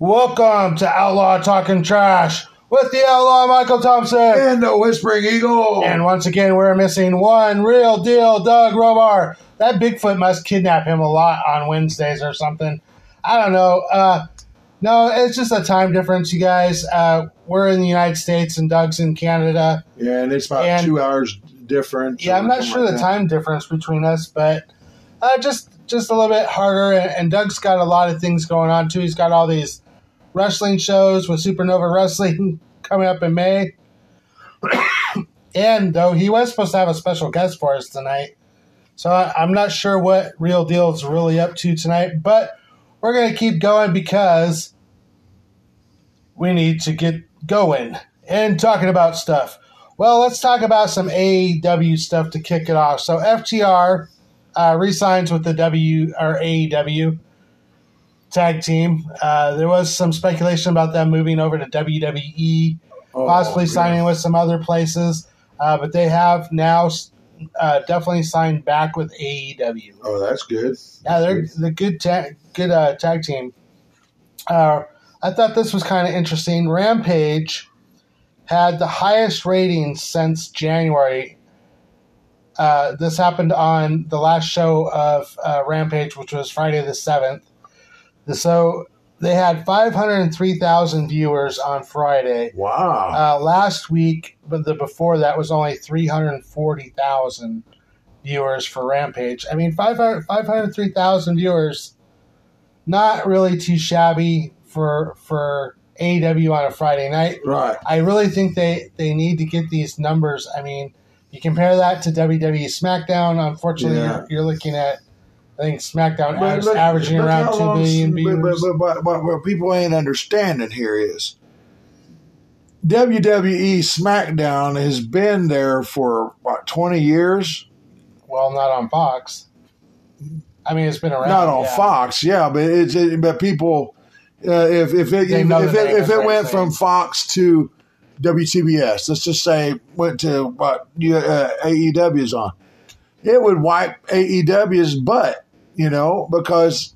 Welcome to Outlaw Talking Trash with the Outlaw Michael Tomsik. And the Whispering Eagle. And once again, we're missing one real deal, Doug Robar. That Bigfoot must kidnap him a lot on Wednesdays or something. I don't know. Uh, no, it's just a time difference, you guys. Uh, we're in the United States and Doug's in Canada. yeah, and it's about and- two hours different. Yeah, I'm not sure like the that. time difference between us, but uh, just just a little bit harder. And, and Doug's got a lot of things going on too. He's got all these wrestling shows with Supernova Wrestling coming up in May. and though he was supposed to have a special guest for us tonight, so I, I'm not sure what Real Deal is really up to tonight. But we're gonna keep going because we need to get going and talking about stuff. Well, let's talk about some AEW stuff to kick it off. So FTR uh, resigns with the W or AEW tag team. Uh, there was some speculation about them moving over to WWE, Oh, possibly yeah. signing with some other places, uh, but they have now uh, definitely signed back with AEW. Oh, that's good. Yeah, they're the good tag, good uh, tag team. Uh, I thought this was kind of interesting. Rampage had the highest ratings since January. Uh, this happened on the last show of uh, Rampage, which was Friday the seventh. So they had five hundred three thousand viewers on Friday. Wow. Uh, last week, but the before that was only 340,000 viewers for Rampage. I mean, 500 503,000 viewers, not really too shabby for for AEW on a Friday night. right. I really think they, they need to get these numbers. I mean, you compare that to WWE SmackDown. Unfortunately, Yeah. you're, you're looking at, I think SmackDown But is look- averaging look around 2 but- viewers. But, but, but, but what people ain't understanding here is WWE SmackDown has been there for what twenty years. well, not on Fox. I mean, it's been around. Not on yeah. Fox, yeah, but it's it, but people uh, if if it if, if it, if it went from Fox to WTBS, let's just say went to what uh, AEW's on, it would wipe AEW's butt, you know, because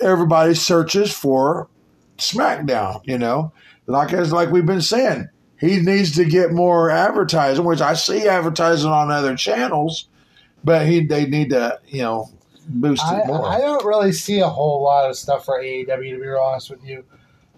everybody searches for SmackDown, you know, like as like we've been saying, he needs to get more advertising, which I see advertising on other channels, but he they need to you know boost I, it more. I don't really see a whole lot of stuff for AEW to be real honest with you.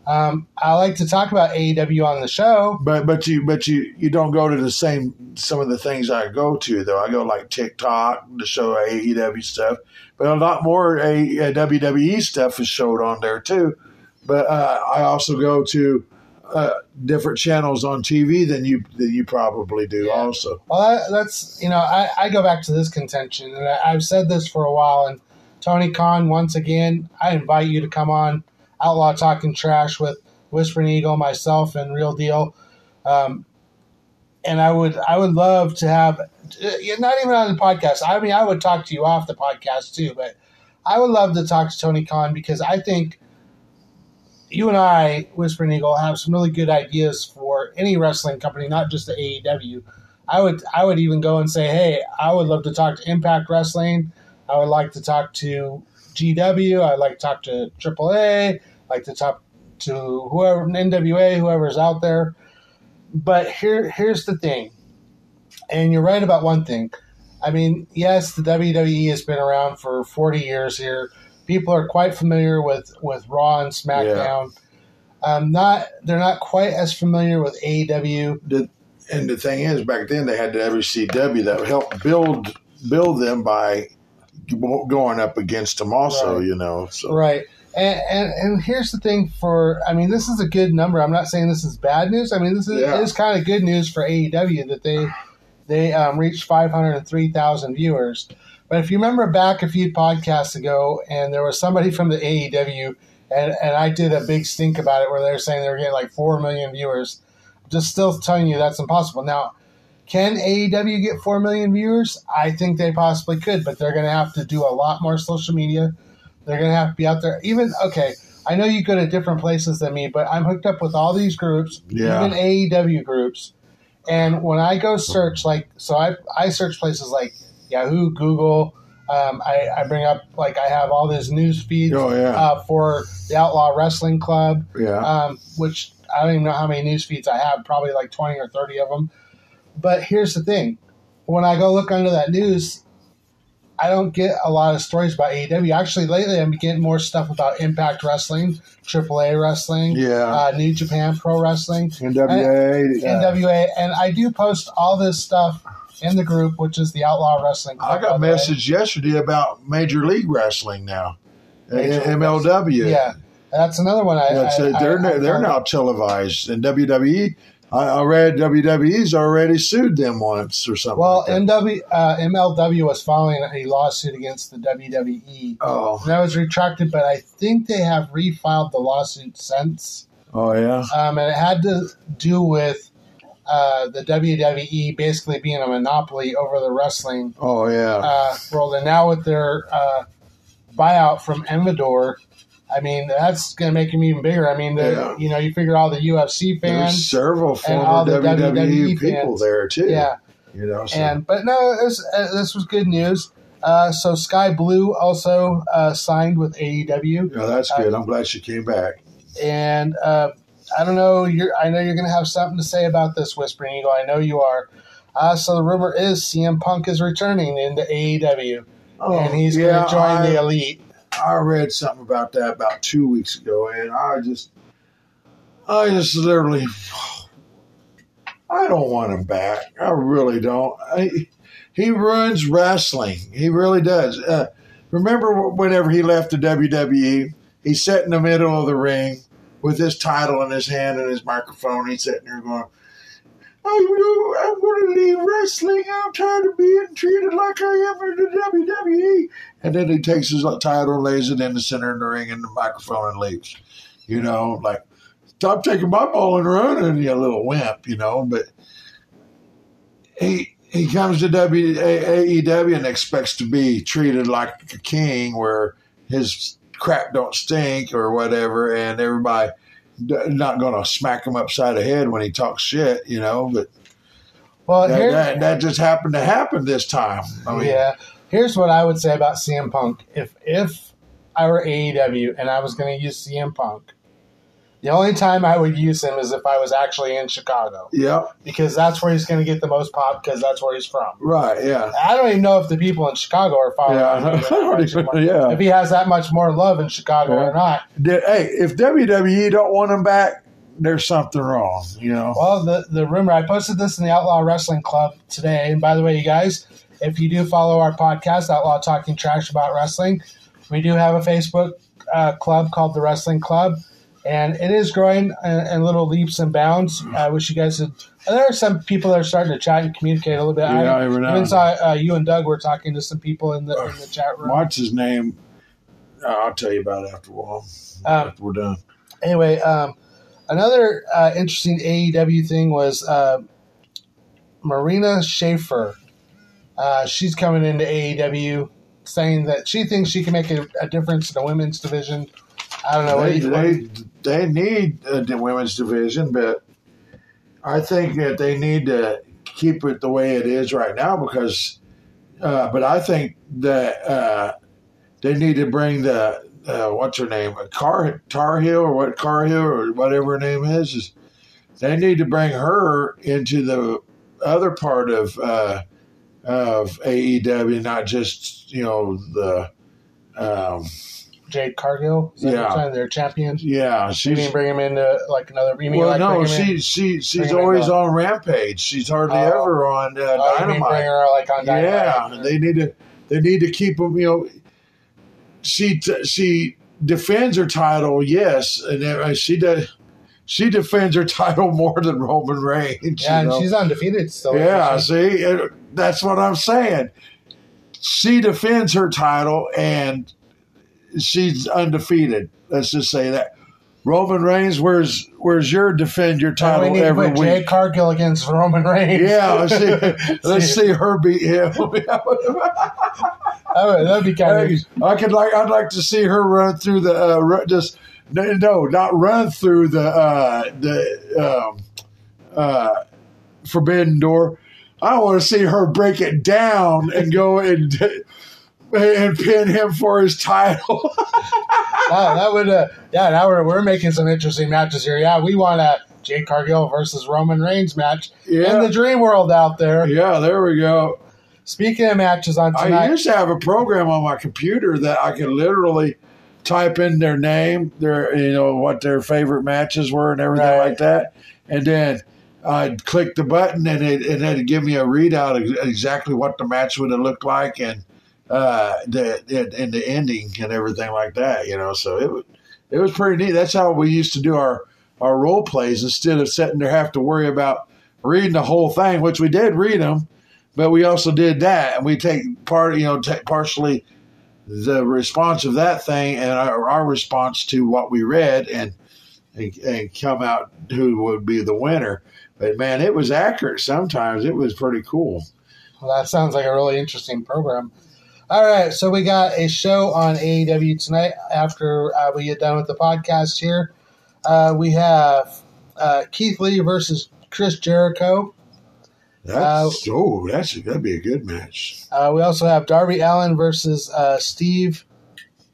Um, I like to talk about AEW on the show. But but you but you you don't go to the same some of the things I go to though. I go like TikTok to show AEW stuff, but a lot more a, a WWE stuff is showed on there too. But uh, I also go to uh, different channels on TV than you than you probably do Yeah. also. Well, that, that's you know I, I go back to this contention, and I, I've said this for a while. And Tony Khan, once again, I invite you to come on Outlaw Talking Trash with Whispering Eagle, myself, and Real Deal. Um, and I would I would love to have uh, not even on the podcast. I mean, I would talk to you off the podcast too, but I would love to talk to Tony Khan because I think you and I, Whispering Eagle, have some really good ideas for any wrestling company, not just the AEW. I would I would even go and say, hey, I would love to talk to Impact Wrestling. I would like to talk to GW. I'd like to talk to AAA. like to talk to whoever NWA, whoever's out there. But here here's the thing, and you're right about one thing. I mean, yes, the WWE has been around for 40 years here. People are quite familiar with with Raw and SmackDown. Um, not they're not quite as familiar with AEW. The, and the thing is, back then they had the WCW that helped build build them by going up against them also. Right. You know, so Right. And, and and here's the thing for I mean this is a good number. I'm not saying this is bad news. I mean this is Yeah. is kind of good news for AEW that they they um, reached 503,000 viewers. But if you remember back a few podcasts ago, and there was somebody from the AEW, and, and I did a big stink about it where they were saying they were getting like 4 million viewers. Just still telling you that's impossible. Now, can AEW get 4 million viewers? I think they possibly could, but they're going to have to do a lot more social media. They're going to have to be out there. Even, okay, I know you go to different places than me, but I'm hooked up with all these groups, Yeah. even AEW groups. And when I go search, like, so I, I search places like Yahoo, Google, Um, I, I bring up like I have all these news feeds Oh yeah, uh, for the Outlaw Wrestling Club, yeah. um, which I don't even know how many news feeds I have, probably like 20 or 30 of them. But here's the thing when I go look under that news, I don't get a lot of stories about AEW. Actually, lately I'm getting more stuff about Impact Wrestling, AAA Wrestling, yeah. uh, New Japan Pro Wrestling, NWA. uh, NWA, and I do post all this stuff in the group, which is the Outlaw Wrestling I got a message yesterday about Major League Wrestling now. Major MLW. Yeah, that's another one. I, That's I, they're I, they're now televised, and WWE. I, I read WWE's already sued them once or something. Well, like. MW, uh, MLW was filing a lawsuit against the WWE. oh, And that was retracted, but I think they have refiled the lawsuit since. oh yeah, Um, and it had to do with uh, the WWE basically being a monopoly over the wrestling oh yeah. uh, world. And now with their uh, buyout from Endeavor, I mean, that's going to make him even bigger. I mean, the, Yeah. you know, you figure all the UFC There's fans. several all former the WWE, WWE people fans. there too. Yeah. you know. So. And but no, was, uh, this was good news. Uh, so Skye Blue also uh, signed with AEW, yeah, that's good. I'm glad she came back. and uh, I don't know. You're, I know you're going to have something to say about this, Whispering Eagle. I know you are. Uh, so the rumor is CM Punk is returning into AEW, Oh, and he's yeah, going to join I, the Elite. I read something about that about two weeks ago, and I just, I just literally, I don't want him back. I really don't. I, he ruins wrestling. He really does. Uh, remember whenever he left the WWE, he sat in the middle of the ring with his title in his hand and his microphone. He's sitting there going. I'm going to leave wrestling. I'm tired of being treated like I am in the WWE. And then he takes his title and lays it in the center of the ring and the microphone and leaves. You know, like, stop taking my ball and running, you little wimp, you know. But he he comes to w, AEW and expects to be treated like a king where his crap don't stink or whatever, and everybody not going to smack him upside the head when he talks shit, you know. But Well, that, that, that just happened to happen this time. I mean, yeah. Here's what I would say about CM Punk. If if I were AEW and I was going to use CM Punk, the only time I would use him is if I was actually in Chicago yeah, because that's where he's going to get the most pop because that's where he's from. right, yeah. I don't even know if the people in Chicago are following Yeah, him. I don't even- yeah. If he has that much more love in Chicago Yeah. or not. Hey, if WWE don't want him back, there's something wrong, you know. Well, the, the rumor, I posted this in the Outlaw Wrestling Club today. And by the way, you guys, if you do follow our podcast, Outlaw Talking Trash About Wrestling, we do have a Facebook uh, club called the Wrestling Club. And it is growing in, little leaps and bounds. I wish you guys had. There are some people that are starting to chat and communicate a little bit. Yeah, I now even and saw uh, you and Doug were talking to some people in the in the chat room. What's his name? Uh, I'll tell you about it after a while. Um, after we're done. anyway, um, another uh, interesting AEW thing was uh, Marina Shafir. Uh, she's coming into AEW saying that she thinks she can make a, a difference in the women's division. I don't know. They, do you, what do they, they need the women's division, but I think that they need to keep it the way it is right now because. Uh, but I think that uh, they need to bring the uh, what's her name, Car Tar Heel or what Car or whatever her name is, is. They need to bring her into the other part of uh, of AEW, not just you know the. Um, Jade Cargill? Is Yeah. what you're saying? They're champions. yeah, she mean bring him into like another? You mean well, like no, him in- she she she's bring him in always on Rampage. She's hardly Oh. ever on uh, you mean bring Dynamite. her like on Dynamite? Yeah, they need to they need to keep them. You know, she t- she defends her title, yes, and uh, she does. She defends her title more than Roman Reigns. yeah, you and know? she's undefeated still. Yeah, see, uh, that's what I'm saying. She defends her title and she's undefeated. Let's just say that. Roman Reigns, where's where's your defend your And we title need to every put week? Jade Cargill against Roman Reigns. Yeah, let's see, let's see her beat him. Oh, that'd be kind Hey, of. I could like I'd like to see her run through the uh, just no, no, not run through the uh, the um, uh, forbidden door. I want to see her break it down and go and and pin him for his title. Wow, that would, uh, yeah. Now we're we're making some interesting matches here. Yeah, we want a Jade Cargill versus Roman Reigns match in the Dream World out there. yeah, there we go. Speaking of matches on I used to have a program on my computer that I could literally type in their name, their you know what their favorite matches were, and everything Right. like that, and then I'd click the button and it and it'd give me a readout of exactly what the match would have looked like and uh, the and, the ending and everything like that. You know, so it was it was pretty neat. That's how we used to do our our role plays instead of sitting there have to worry about reading the whole thing, which we did read them but we also did that, and we take part, you know, take partially the response of that thing and our, our response to what we read, and, and and come out who would be the winner. But man, it was accurate. Sometimes it was pretty cool. Well, that sounds like a really interesting program. All right, so we got a show on AEW tonight after uh, we get done with the podcast here. Uh, we have uh, Keith Lee versus Chris Jericho. That's oh, that's that'd be a good match. Uh, we also have Darby Allin versus uh, Steve.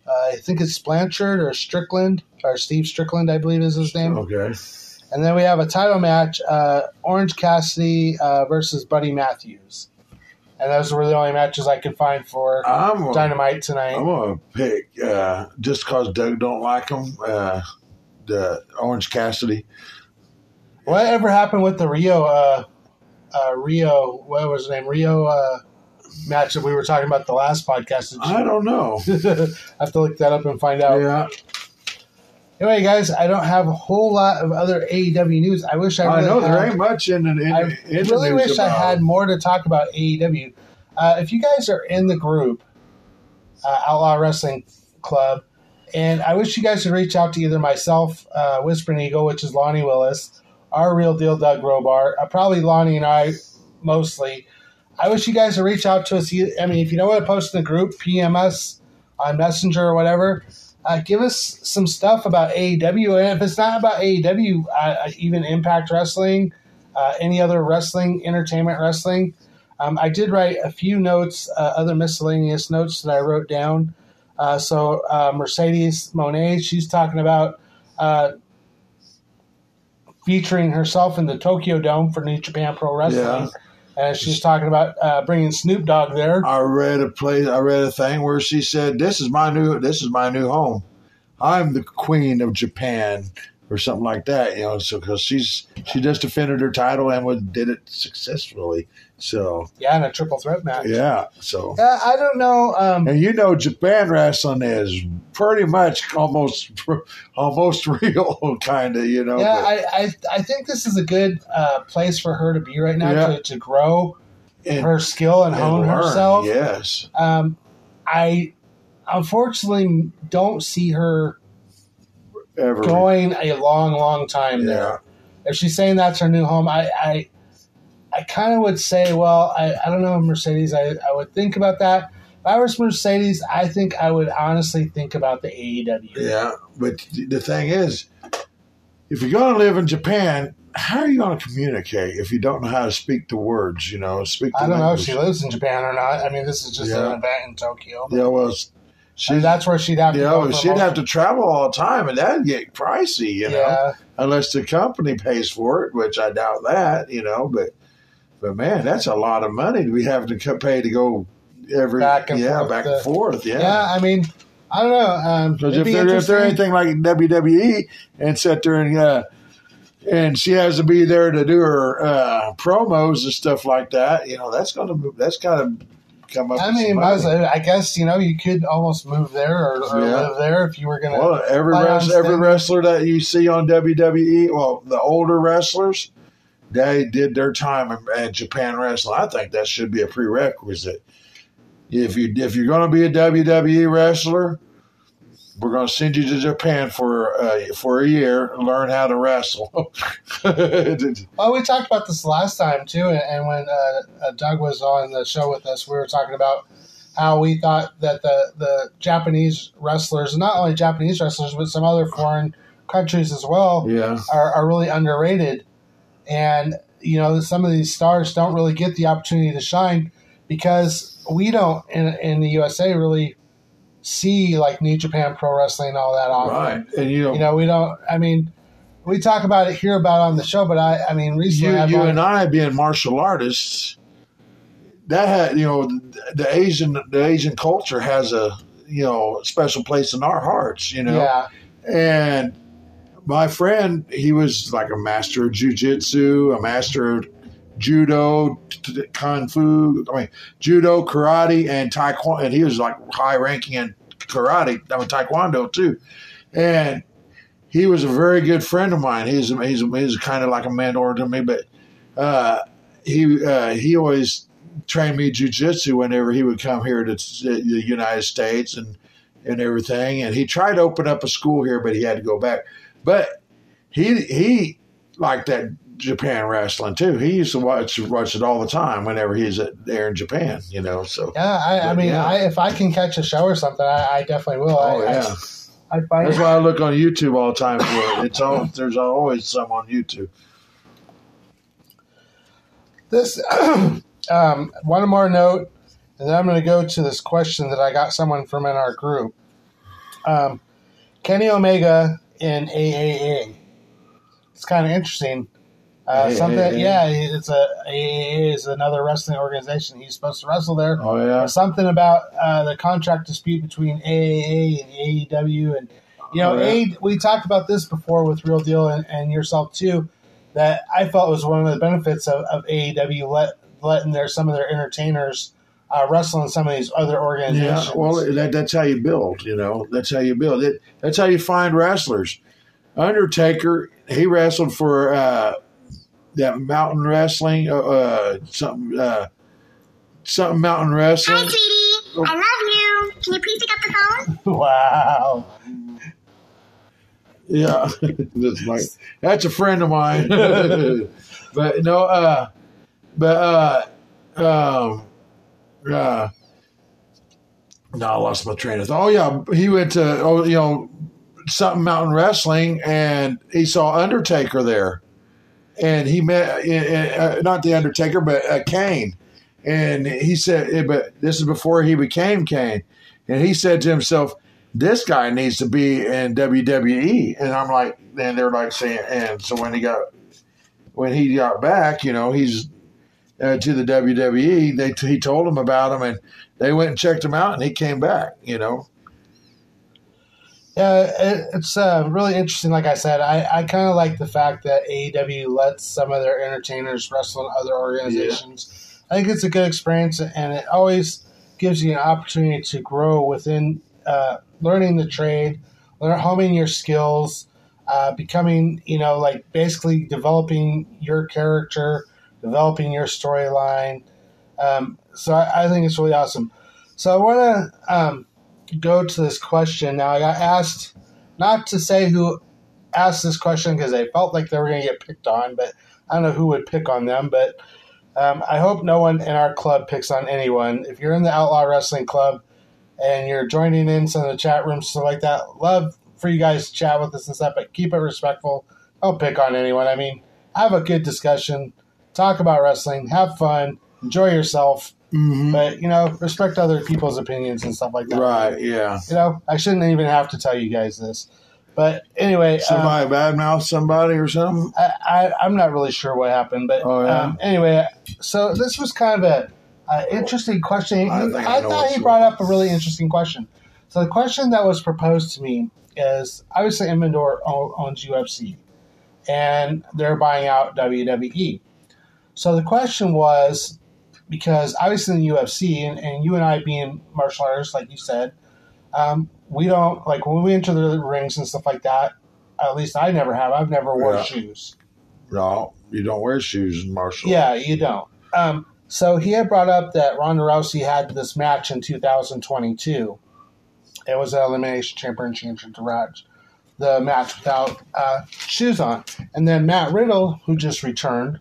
Uh, I think it's Blanchard or Strickland or Steve Strickland, I believe is his name. Okay, And then we have a title match: uh, Orange Cassidy uh, versus Buddy Matthews. And those were the only matches I could find for I'm gonna, Dynamite tonight. I'm gonna pick uh, just because Doug don't like him. Uh, the Orange Cassidy. Whatever happened with the Rio, uh, uh, Rio, what was his name? Rio uh, match that we were talking about the last podcast. I don't know. I have to look that up and find out. Yeah, Anyway, guys, I don't have a whole lot of other AEW news. I wish I I really know there had- ain't much in, in, in, I really wish I had more to talk about AEW. Uh, if you guys are in the group, uh, Outlaw Wrestling Club, and I wish you guys would reach out to either myself, uh, Whispering Eagle, which is Lonnie Willis, our real deal Doug Robar, uh, probably Lonnie and I mostly. I wish you guys would reach out to us. I mean, if you don't want to post in the group, PM us on Messenger or whatever. Uh, give us some stuff about AEW, and if it's not about AEW, uh, even Impact Wrestling, uh, any other wrestling, entertainment wrestling. Um, I did write a few notes, uh, other miscellaneous notes that I wrote down. Uh, so uh, Mercedes Moné, she's talking about featuring herself in the Tokyo Dome for New Japan Pro Wrestling, Yeah. And she's talking about uh, bringing Snoop Dogg there. I read a place. I read a thing where she said, "This is my new. This is my new home. I'm the queen of Japan." Or something like that, you know. So because she's she just defended her title and was, did it successfully. So Yeah, in a triple threat match. yeah. So Uh, I don't know. Um, and you know, Japan wrestling is pretty much almost almost real, kind of. You know. yeah, but- I, I I think this is a good uh, place for her to be right now Yeah. to, to grow and- her skill and, and hone learn, herself. Yes. Um, I unfortunately don't see her Ever. going a long, long time Yeah. there. If she's saying that's her new home, I I, I kind of would say, well, I, I don't know, Mercedes. I, I would think about that. If I was Mercedes, I think I would honestly think about the AEW. Yeah, but the thing is, if you're going to live in Japan, how are you going to communicate if you don't know how to speak the words? You know, speak. The I don't know if she lives in Japan or not. I mean, this is just Yeah. an event in Tokyo. Yeah, well, And that's where she'd have to you go. know, for she'd have to travel all the time, and that'd get pricey. You know, yeah, unless the company pays for it, which I doubt that. You know, but but man, that's a lot of money to be having to pay to go every Back and yeah forth back to- and forth. yeah. Yeah. I mean, I don't know. Um, Because it'd if they're, if they're anything like WWE and sit there and uh, and she has to be there to do her uh, promos and stuff like that, you know, that's gonna that's gotta come up. I mean, money. I guess you know you could almost move there or, or Yeah. live there if you were gonna. well, every wrestler, every wrestler that you see on WWE, well, the older wrestlers, they did their time in, in Japan wrestling. I think that should be a prerequisite. If you if you're going to be a WWE wrestler, we're going to send you to Japan for uh, for a year, and learn how to wrestle. Well, we talked about this last time too, and, when uh, uh, Doug was on the show with us, we were talking about how we thought that the the Japanese wrestlers, not only Japanese wrestlers, but some other foreign countries as well, yeah, are, are really underrated. And you know, some of these stars don't really get the opportunity to shine because we don't in in the USA really see like New Japan Pro Wrestling all that often. Right, and you know, You know, we don't. I mean, we talk about it, hear about it on the show, but I, I mean, recently you, you and I being martial artists, that had you know the Asian the Asian culture has a you know special place in our hearts. You know, yeah, and my friend, he was like a master of jujitsu, a master of judo, t- t- kung fu. I mean, judo, karate, and taekwondo. And he was like high ranking in karate, I mean, taekwondo too. And he was a very good friend of mine. He's he's he's kind of like a mentor to me, but uh, he uh, he always trained me jujitsu whenever he would come here to the United States and and everything. And he tried to open up a school here, but he had to go back. But he he liked that Japan wrestling too. He used to watch watch it all the time whenever he's at, there in Japan. You know, so yeah. I, I mean, yeah. I, if I can catch a show or something, I, I definitely will. oh yeah. I, I find That's why I look on YouTube all the time for it. It's all there's always some on YouTube. this. um, one more note, and then I'm going to go to this question that I got someone from in our group. Um, Kenny Omega in AAA. It's kind of interesting. Uh, AAA. something, yeah, it's a AAA is another wrestling organization. He's supposed to wrestle there. Oh yeah. something about uh, the contract dispute between AAA and AEW, and you know, Oh, yeah. A, we talked about this before with Real Deal and, and yourself too. That I felt was one of the benefits of, of AEW let, letting their some of their entertainers uh, wrestle in some of these other organizations. Yeah, well, that, that's how you build. You know, that's how you build it. That's how you find wrestlers. Undertaker, he wrestled for uh, that mountain wrestling, uh, uh, something, uh, something mountain wrestling. Hi, sweetie. I love you. Can you please pick up the phone? wow. Yeah, that's that's a friend of mine. but no, uh, but uh, um, uh, no, I lost my train of thought. Oh yeah, he went to oh you know something mountain wrestling and he saw Undertaker there, and he met uh, not the Undertaker but uh, Kane, and he said, but this is before he became Kane, and he said to himself this guy needs to be in WWE. And I'm like, and they're like saying, and so when he got, when he got back, you know, he's uh, to the WWE, they, he told them about him and they went and checked him out and he came back, you know. Yeah, it, it's uh, really interesting. Like I said, I, I kind of like the fact that AEW lets some of their entertainers wrestle in other organizations. I think it's a good experience, and it always gives you an opportunity to grow within uh, learning the trade, learn homing your skills, uh, becoming you know like basically developing your character, developing your storyline. Um, so I, I think it's really awesome. So I want to. Um, go to this question. Now, I got asked not to say who asked this question because they felt like they were going to get picked on, but I don't know who would pick on them. But um, I hope no one in our club picks on anyone. If you're in the Outlaw Wrestling Club and you're joining in some of the chat rooms, stuff like that, love for you guys to chat with us and stuff, but keep it respectful. Don't pick on anyone. I mean, have a good discussion, talk about wrestling, have fun, enjoy yourself. Mm-hmm. But you know, respect other people's opinions and stuff like that. Right, yeah. You know, I shouldn't even have to tell you guys this. But anyway, um, Somebody badmouth somebody or something. I, I, I'm not really sure what happened. But Oh, yeah? um, anyway, so this was kind of a, a interesting question. I I, I thought he brought up a really interesting question. So the question that was proposed to me is obviously Endeavor owns UFC, and they're buying out WWE. So the question was because obviously in the UFC, and, and you and I being martial artists, like you said, um, we don't like when we enter the rings and stuff like that. At least I never have. I've never worn Yeah. shoes. No, you don't wear shoes in martial Yeah, you don't. Um, so he had brought up that Ronda Rousey had this match in 2022. It was an elimination chamber championship to Raj. The match without uh, shoes on, and then Matt Riddle, who just returned,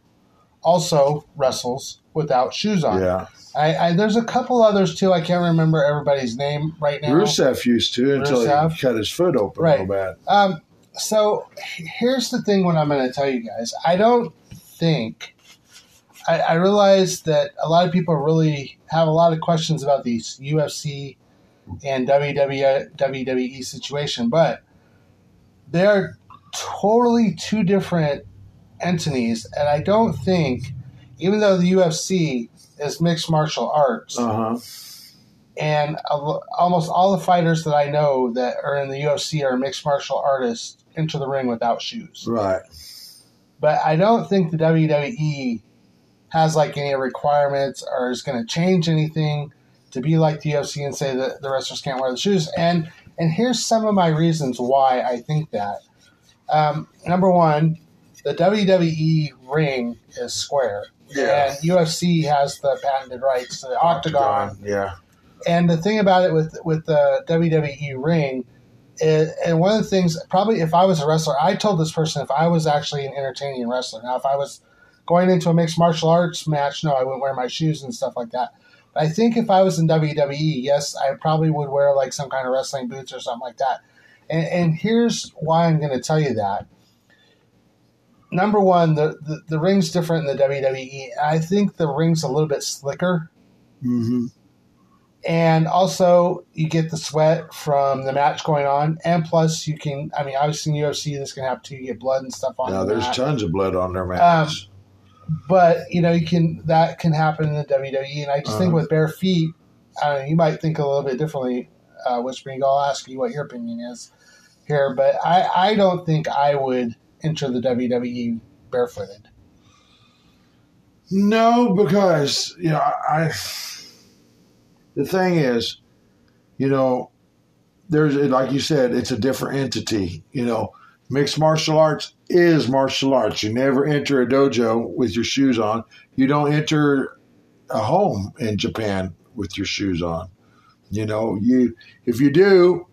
also wrestles without shoes on. Yeah. I, I, there's a couple others too. I can't remember everybody's name right now. Rusev used to until Rusev. he cut his foot open Right. real bad. Um, so here's the thing. What I'm going to tell you guys, I don't think I, I realize that a lot of people really have a lot of questions about these UFC and WWE, WWE situation, but they're totally two different entities, and I don't think, even though the UFC is mixed martial arts, Uh huh. and almost all the fighters that I know that are in the UFC are mixed martial artists enter the ring without shoes. Right. But I don't think the WWE has like any requirements or is going to change anything to be like the UFC and say that the wrestlers can't wear the shoes. And and here's some of my reasons why I think that. Um, number one, the WWE ring is square. Yeah. And UFC has the patented rights to the octagon. Yeah. And the thing about it with with the WWE ring, is, and one of the things, probably if I was a wrestler, I told this person if I was actually an entertaining wrestler. Now, if I was going into a mixed martial arts match, no, I wouldn't wear my shoes and stuff like that. But I think if I was in WWE, yes, I probably would wear like some kind of wrestling boots or something like that. And, and here's why I'm going to tell you that. Number one, the, the, the ring's different in the WWE. I think the ring's a little bit slicker Mm-hmm. and also you get the sweat from the match going on, and plus you can. I mean, obviously in UFC this can happen too. You get blood and stuff on. Now the there's mat. tons of blood on their matches. but you know you can that can happen in the WWE, and I just think Uh-huh. with bare feet, I don't know, you might think a little bit differently. Uh, Whispering I'll ask you what your opinion is here, but I I don't think I would enter the WWE barefooted. No, because you know I. The thing is, you know, there's like you said, it's a different entity. You know, mixed martial arts is martial arts. You never enter a dojo with your shoes on. You don't enter a home in Japan with your shoes on. You know, you if you do,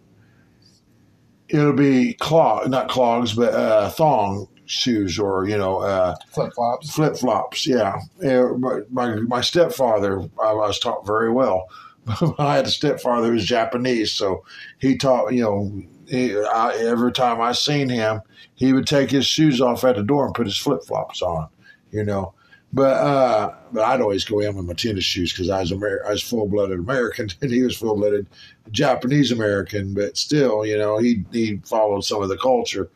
it'll be clog, not clogs, but uh, thong shoes or you know. Uh, Flip flops. Flip flops, yeah. My, my, my stepfather, I was taught very well. I had a stepfather who was Japanese, so he taught, you know, he, I, every time I seen him, he would take his shoes off at the door and put his flip flops on, you know. But uh, but I'd always go in with my tennis shoes because I was Amer- I was full blooded American and he was full blooded Japanese American. But still, you know, he he followed some of the culture.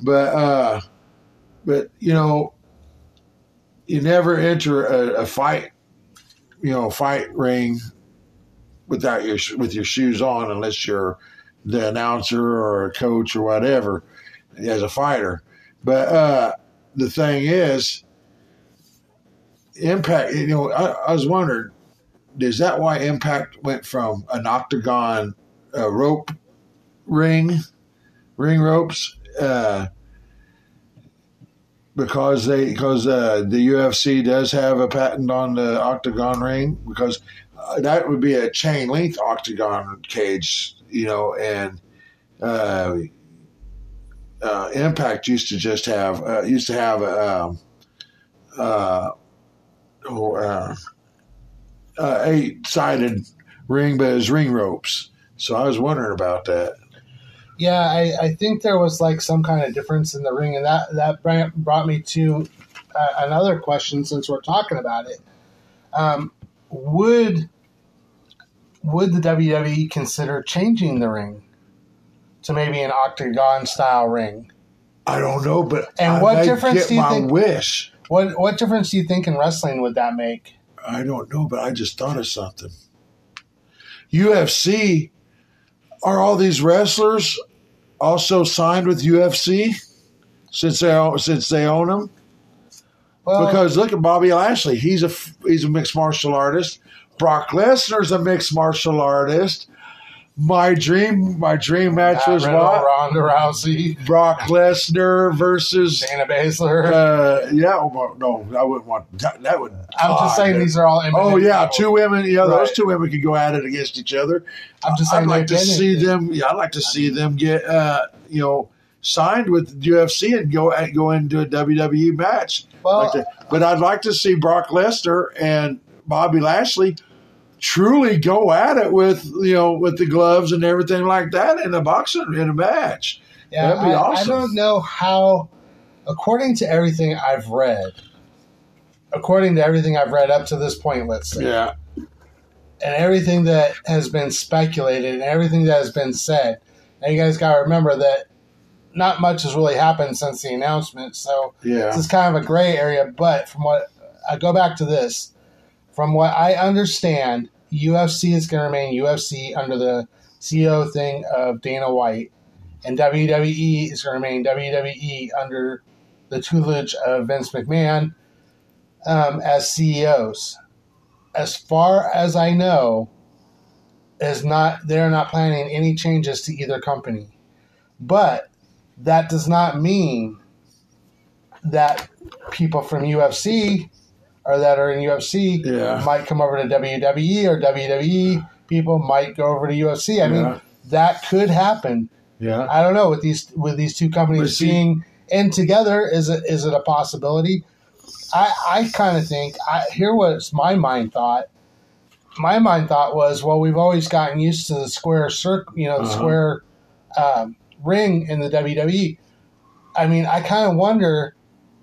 But uh, but you know, you never enter a, a fight, you know, fight ring without your with your shoes on, unless you're the announcer or a coach or whatever as a fighter. But uh, the thing is, Impact. You know, I, I was wondering, is that why Impact went from an octagon uh, rope ring, ring ropes? Uh, because they because uh, the UFC does have a patent on the octagon ring because uh, that would be a chain link octagon cage, you know, and uh, uh, Impact used to just have used to have um, oh, uh, uh, eight sided ring, but it was ring ropes. So I was wondering about that. Yeah, I, I think there was like some kind of difference in the ring, and that that brought- brought me to uh, another question. Since we're talking about it, um, would would the WWE consider changing the ring to maybe an octagon style ring? I don't know, but And I what difference do you think- wish. What what difference do you think in wrestling would that make? I don't know, but I just thought of something. UFC, are all these wrestlers also signed with UFC since they own, since they own them? Well, Because look at Bobby Lashley, he's a he's a mixed martial artist. Brock Lesnar's a mixed martial artist. My dream, my dream match was what Ronda Rousey, Brock Lesnar versus. Dana Baszler. Uh, yeah, well, no, I wouldn't want that. That would. I'm just saying these are all. Oh yeah, people. two women. Yeah, those two women could go at it against each other. I'm just saying I'd like to see them. Yeah, I'd like to see them get uh, you know signed with UFC and go and go into a WWE match. Well, Like. But I'd like to see Brock Lesnar and Bobby Lashley truly go at it with you know with the gloves and everything like that in a boxing in a match. Yeah, That'd be I, awesome. I don't know how. According to everything I've read, according to everything I've read up to this point, let's say, Yeah. and everything that has been speculated and everything that has been said, and you guys got to remember that not much has really happened since the announcement. So Yeah. this is kind of a gray area. But from what I go back to this, from what I understand, UFC is going to remain UFC under the CEO thing of Dana White, and WWE is going to remain WWE under the tutelage of Vince McMahon um, as CEOs. As far as I know, is not they're not planning any changes to either company, but that does not mean that people from UFC or that are in UFC Yeah. might come over to WWE or WWE people might go over to UFC. I Yeah. mean, that could happen. Yeah. I don't know with these with these two companies see- being in together. Is it is it a possibility? I I kind of think I here was my mind thought. My mind thought was well we've always gotten used to the square circle you know the Uh-huh. square um, ring in the WWE. I mean I kind of wonder.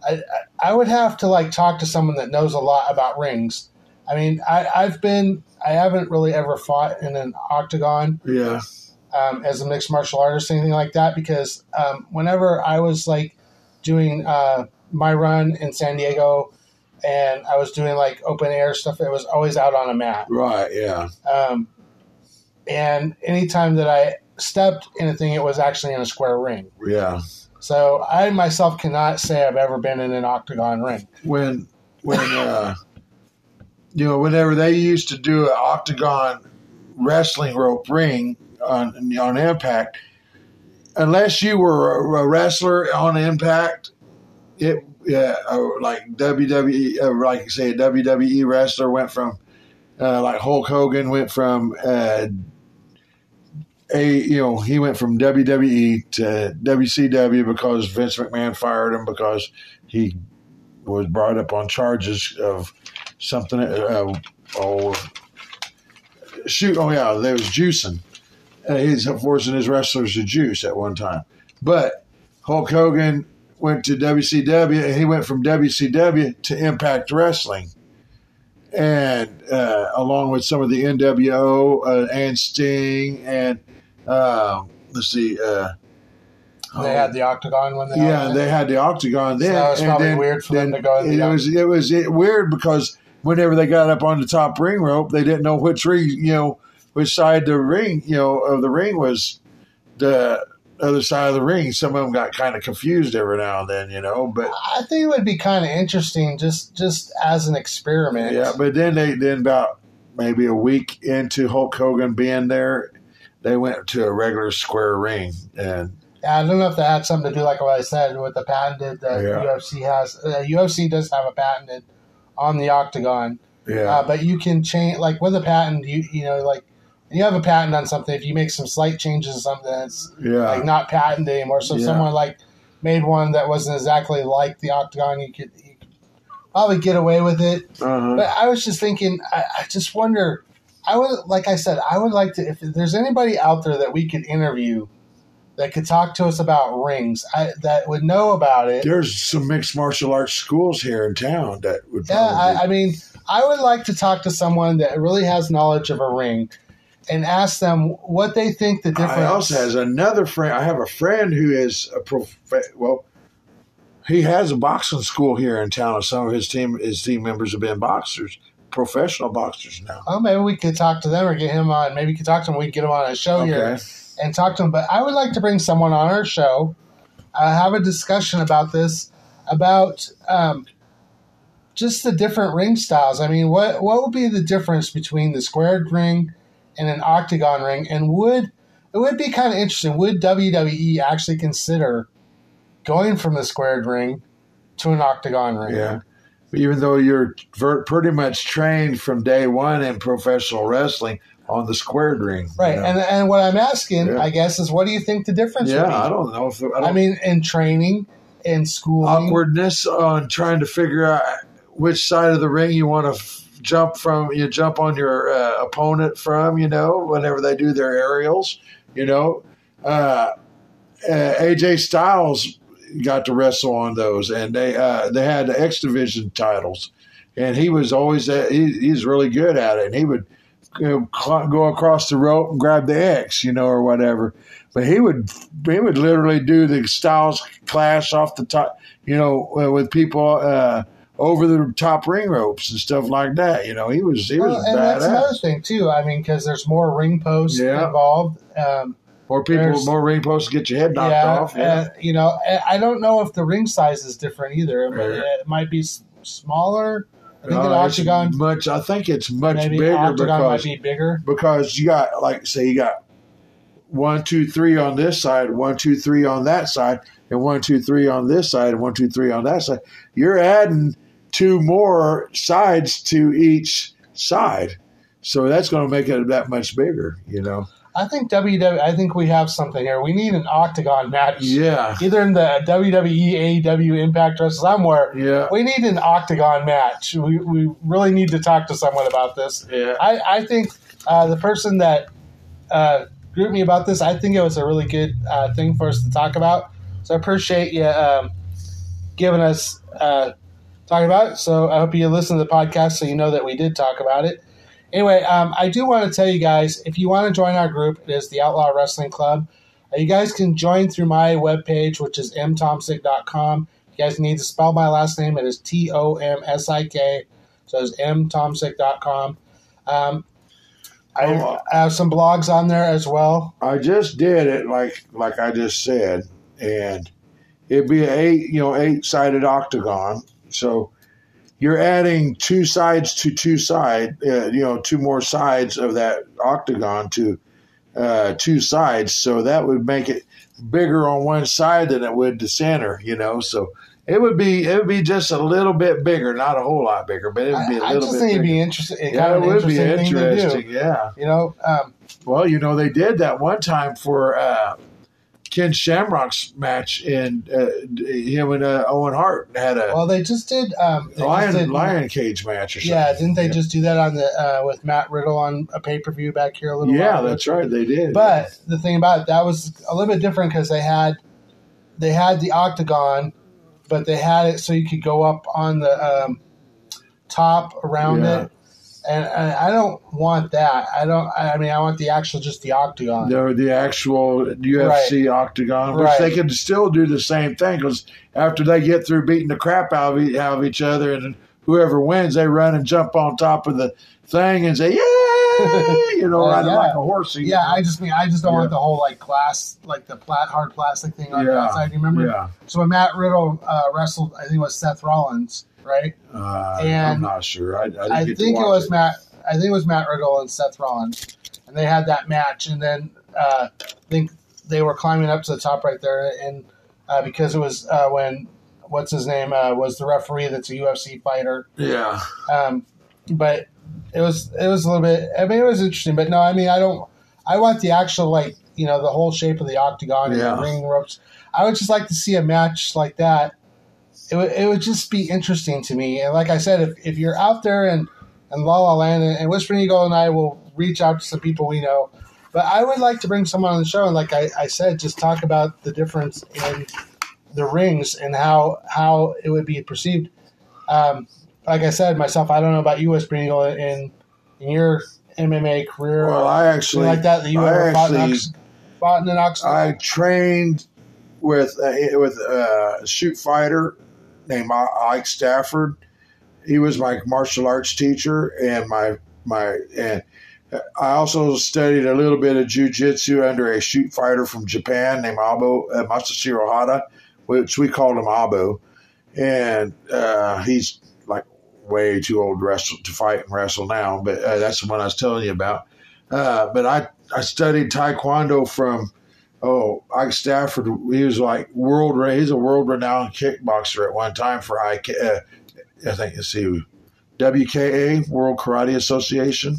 I I would have to like talk to someone that knows a lot about rings. I mean I I've been I haven't really ever fought in an octagon Yeah. um, as a mixed martial artist, anything like that, because um, whenever I was like doing uh, my run in San Diego and I was doing like open air stuff, it was always out on a mat. Right. Yeah. Um, and anytime that I stepped in a thing, it was actually in a square ring. Yeah. So I myself cannot say I've ever been in an octagon ring. When when uh you know whenever they used to do an octagon wrestling rope ring on on Impact, unless you were a, wrestler on Impact, it yeah or like WWE uh, like say a WWE wrestler went from uh, like Hulk Hogan went from uh, a you know he went from WWE to WCW because Vince McMahon fired him because he was brought up on charges of something. Uh, oh, shoot! Oh yeah, there was juicing. Uh, he's forcing his wrestlers to juice at one time. But Hulk Hogan went to WCW, and he went from WCW to Impact Wrestling, and uh, along with some of the NWO uh, and Sting and uh, let's see. Uh, They had the octagon when they yeah, they had the octagon then. So was probably then- weird for them to go It was it was it, weird because whenever they got up on the top ring rope, they didn't know which ring, you know, which side the ring, you know, of the ring was the other side of the ring. Some of them got kind of confused every now and then, you know. But I think it would be kind of interesting just just as an experiment. yeah, but then they then about maybe a week into Hulk Hogan being there, they went to a regular square ring and I don't know if that had something to do, like what I said, with the patented that Yeah. UFC has. Uh, UFC does have a patented on the octagon, yeah, uh, but you can change, like with a patent, you you know, like you have a patent on something. If you make some slight changes to something, it's yeah, like not patented anymore. So Yeah. someone like made one that wasn't exactly like the octagon, you could, you could probably get away with it. uh-huh. But I was just thinking, I, I just wonder. I would, like I said, I would like to. If there's anybody out there that we could interview that could talk to us about rings, I, that would know about it. There's some mixed martial arts schools here in town that would. Yeah, I, I mean, I would like to talk to someone that really has knowledge of a ring, and ask them what they think the difference. I also has another friend. I have a friend who is a prof. Well, he has a boxing school here in town. and Some of his team, his team members have been boxers, professional boxers now. Oh, maybe we could talk to them or get him on. Maybe we could talk to him. We could get him on a show here and talk to him. But I would like to bring someone on our show, uh, have a discussion about this, about um, just the different ring styles. I mean, what what would be the difference between the squared ring and an octagon ring? And would it would be kind of interesting? Would WWE actually consider going from the squared ring to an octagon ring? Yeah. Even though you're ver- pretty much trained from day one in professional wrestling on the squared ring, Right. you know. And and what I'm asking, Yeah. I guess, is what do you think the difference yeah, I don't know if I, don't, I mean, in training, in school. awkwardness on trying to figure out which side of the ring you want to f- jump from. You jump on your uh, opponent from, you know, whenever they do their aerials, you know. Uh, uh, AJ Styles got to wrestle on those, and they uh, they had the X Division titles, and he was always uh, he, he's really good at it, and he would you know, cl- go across the rope and grab the X, you know, or whatever. But he would he would literally do the Styles Clash off the top, you know, uh, with people. Uh, over the top ring ropes and stuff like that, you know, he was he was Well, and that's another thing too. I mean, because there's more ring posts Yeah. involved. Um, More people, there's- more ring posts get your head knocked yeah, off. Yeah, and, you know, I don't know if the ring size is different either. Yeah. it might be smaller. I think Uh, octagon, much. I think it's much bigger octagon might because be bigger. because you got like say you got one two three on this side, one two three on that side, and one two three on this side, and one two three on that side. You're adding two more sides to each side, so that's going to make it that much bigger. You know? I think WWE. I think we have something here. We need an octagon match. Yeah, Either in the WWE, AEW, Impact, or somewhere. yeah, We need an octagon match. We, we really need to talk to someone about this. yeah. I, I think uh, the person that uh, grouped me about this, I think it was a really good uh, thing for us to talk about. So I appreciate you um, giving us uh, talking about it. So I hope you listen to the podcast so you know that we did talk about it. Anyway, um, I do want to tell you guys if you want to join our group, it is the Outlaw Wrestling Club. Uh, you guys can join through my webpage, which is mtomsik.com. You guys need to spell my last name. It is T O M S I K. So it's mtomsik.com. Um, I. I have some blogs on there as well. I just did it like like I just said, and it'd be a eight you know eight sided octagon. So you're adding two sides to two side, uh, you know, two more sides of that octagon to uh, two sides. So that would make it bigger on one side than it would the center. You know, so. It would be it would be just a little bit bigger, not a whole lot bigger, but it would be a little I just bit think it'd be interesting. yeah, it would be interesting. Yeah. You know, um, Well, you know, they did that one time for uh, Ken Shamrock's match, and uh, him and uh, Owen Hart had a well, they just did. Um, they lion just did, lion cage match or something. Yeah, didn't they Yeah. just do that on the uh, with Matt Riddle on a pay per view back here a little Yeah, while? ago? that's right. They did. But the thing about it, that was a little bit different because they had they had the octagon, but they had it so you could go up on the um, top around Yeah. it, and, and I don't want that. I don't. I mean, I want the actual just the octagon. the, the actual UFC octagon, which Right. they can still do the same thing because after they get through beating the crap out of, out of each other, and whoever wins, they run and jump on top of the thing and say, "Yay!" You know, riding yeah. like a horsey. Yeah, I just mean I just don't Yeah. want the whole like glass, like the plat hard plastic thing on the outside. You remember? Yeah. So when Matt Riddle uh, wrestled, I think it was Seth Rollins, right? Uh, I'm not sure. I, I, I think it was Matt. I think it was Matt Riddle and Seth Rollins, and they had that match. And then uh, I think they were climbing up to the top right there, and uh, because it was uh, when what's his name uh, was the referee that's a UFC fighter. Yeah. Um, but it was it was a little bit. I mean, it was interesting, but no, I mean, I don't. I want the actual like you know the whole shape of the octagon and Yeah. the ring ropes. I would just like to see a match like that. It would it would just be interesting to me. And like I said, if if you're out there and and La La Land and, and Whispering Eagle and I will reach out to some people we know. But I would like to bring someone on the show and like I, I said, just talk about the difference in the rings and how how it would be perceived. Um, like I said myself, I don't know about you, Whispering in in your MMA career Well, I actually like that that you I ever fought, in actually- fought in an ox. I trained with uh, with a shoot fighter named Ike Stafford. He was my martial arts teacher, and my my and I also studied a little bit of jujitsu under a shoot fighter from Japan named Abo uh, Masashiro Hata, which we called him Abo, and uh, he's way too old to wrestle to fight and wrestle now. But uh, that's the one I was telling you about. Uh, but I I studied Taekwondo from oh Ike Stafford. He was like world. He's a world renowned kickboxer at one time for IK. Uh, I think let's see, WKA World Karate Association,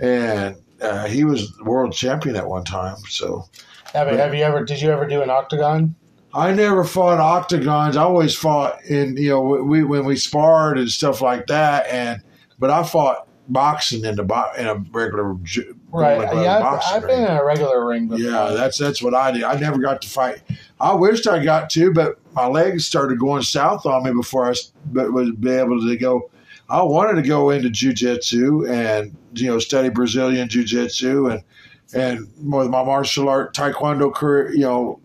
and uh, he was world champion at one time. So have, you- have you ever? Did you ever do an octagon? I never fought octagons. I always fought in you know we when we sparred and stuff like that. And but I fought boxing in the bo- in a regular Right. yeah, I've, I've been in a regular ring before. Yeah, that's that's what I did. I never got to fight. I wished I got to, but my legs started going south on me before I but was be able to go. I wanted to go into jujitsu and you know study Brazilian jiu-jitsu and and with my martial art taekwondo career, you know,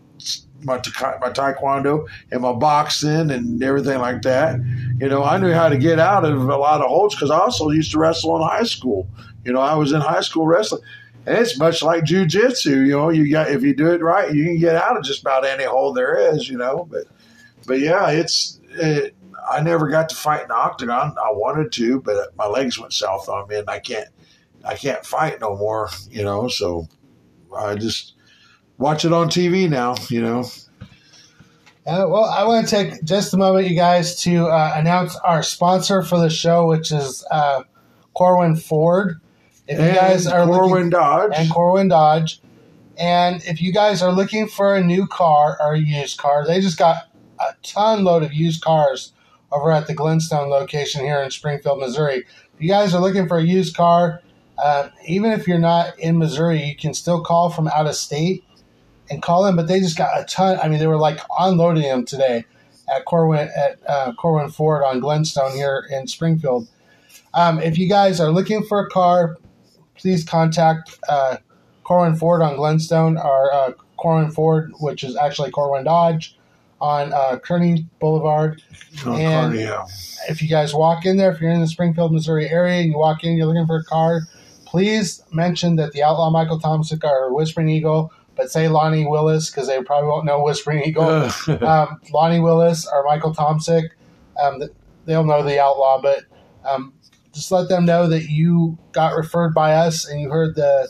my my taekwondo and my boxing and everything like that. You know, I knew how to get out of a lot of holds because I also used to wrestle in high school. You know, I was in high school wrestling. And it's much like jujitsu, you know. You got if you do it right, you can get out of just about any hole there is, you know. But, but yeah, it's it, I never got to fight in octagon. I wanted to, but my legs went south on me, and I can't I can't fight no more, you know. So I just watch it on TV now, you know. Uh, well, I want to take just a moment, you guys, to uh, announce our sponsor for the show, which is uh, Corwin Ford. If you guys are Corwin looking, Dodge and Corwin Dodge, and if you guys are looking for a new car or a used car, they just got a ton load of used cars over at the Glenstone location here in Springfield, Missouri. If you guys are looking for a used car, uh, even if you're not in Missouri, you can still call from out of state and call them. But they just got a ton. I mean, they were like unloading them today at Corwin at uh, Corwin Ford on Glenstone here in Springfield. Um, if you guys are looking for a car, please contact uh, Corwin Ford on Glenstone or uh, Corwin Ford, which is actually Corwin Dodge on uh, Kearney Boulevard. Oh, and if you guys walk in there, if you're in the Springfield, Missouri area, and you walk in, you're looking for a car, please mention that the Outlaw Michael Tomsik or Whispering Eagle, but say Lonnie Willis because they probably won't know Whispering Eagle. um, Lonnie Willis or Michael Tomsik, um, they'll know the Outlaw, but um, just let them know that you got referred by us and you heard the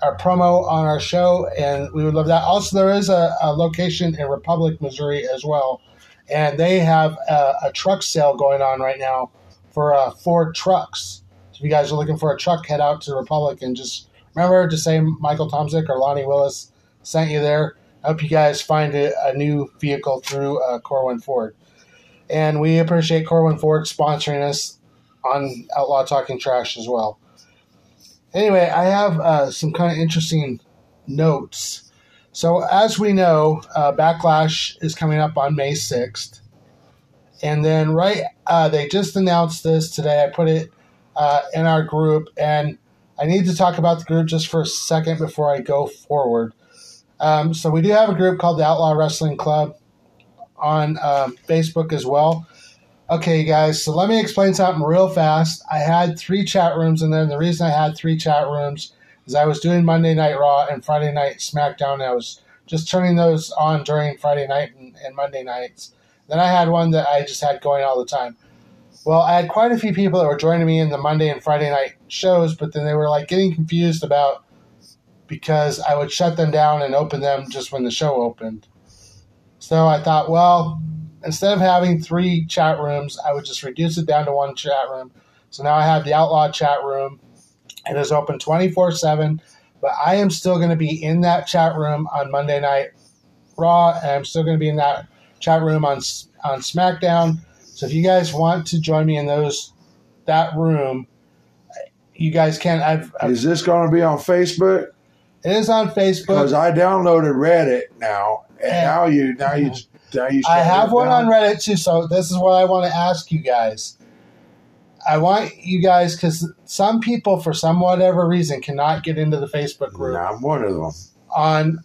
our promo on our show, and we would love that. Also, there is a, a location in Republic, Missouri, as well, and they have a, a truck sale going on right now for uh, Ford trucks. So if you guys are looking for a truck, head out to Republic and just remember to say Michael Tomsik or Lonnie Willis sent you there. I hope you guys find a, a new vehicle through uh, Corwin Ford. And we appreciate Corwin Ford sponsoring us on Outlaw Talking Trash as well. Anyway, I have uh, some kind of interesting notes. So, as we know, uh, Backlash is coming up on May 6th. And then, right, uh, they just announced this today. I put it uh, in our group, and I need to talk about the group just for a second before I go forward. Um, so, we do have a group called the Outlaw Wrestling Club on um, Facebook as well. Okay, guys, so let me explain something real fast. I had three chat rooms in there. And the reason I had three chat rooms is I was doing Monday Night Raw and Friday Night SmackDown. I was just turning those on during Friday night and, and Monday nights. Then I had one that I just had going all the time. Well, I had quite a few people that were joining me in the Monday and Friday night shows, but then they were like getting confused about because I would shut them down and open them just when the show opened. So I thought, well, instead of having three chat rooms, I would just reduce it down to one chat room. So now I have the Outlaw chat room. It is open 24 7, but I am still going to be in that chat room on Monday Night Raw, and I'm still going to be in that chat room on on SmackDown. So if you guys want to join me in those that room, you guys can. I've, I've is this going to be on Facebook? It is on Facebook because I downloaded Reddit now, and, and now you now you now you. I have one down. on Reddit too. So this is what I want to ask you guys. I want you guys because some people, for some whatever reason, cannot get into the Facebook group. No, I'm one of them. On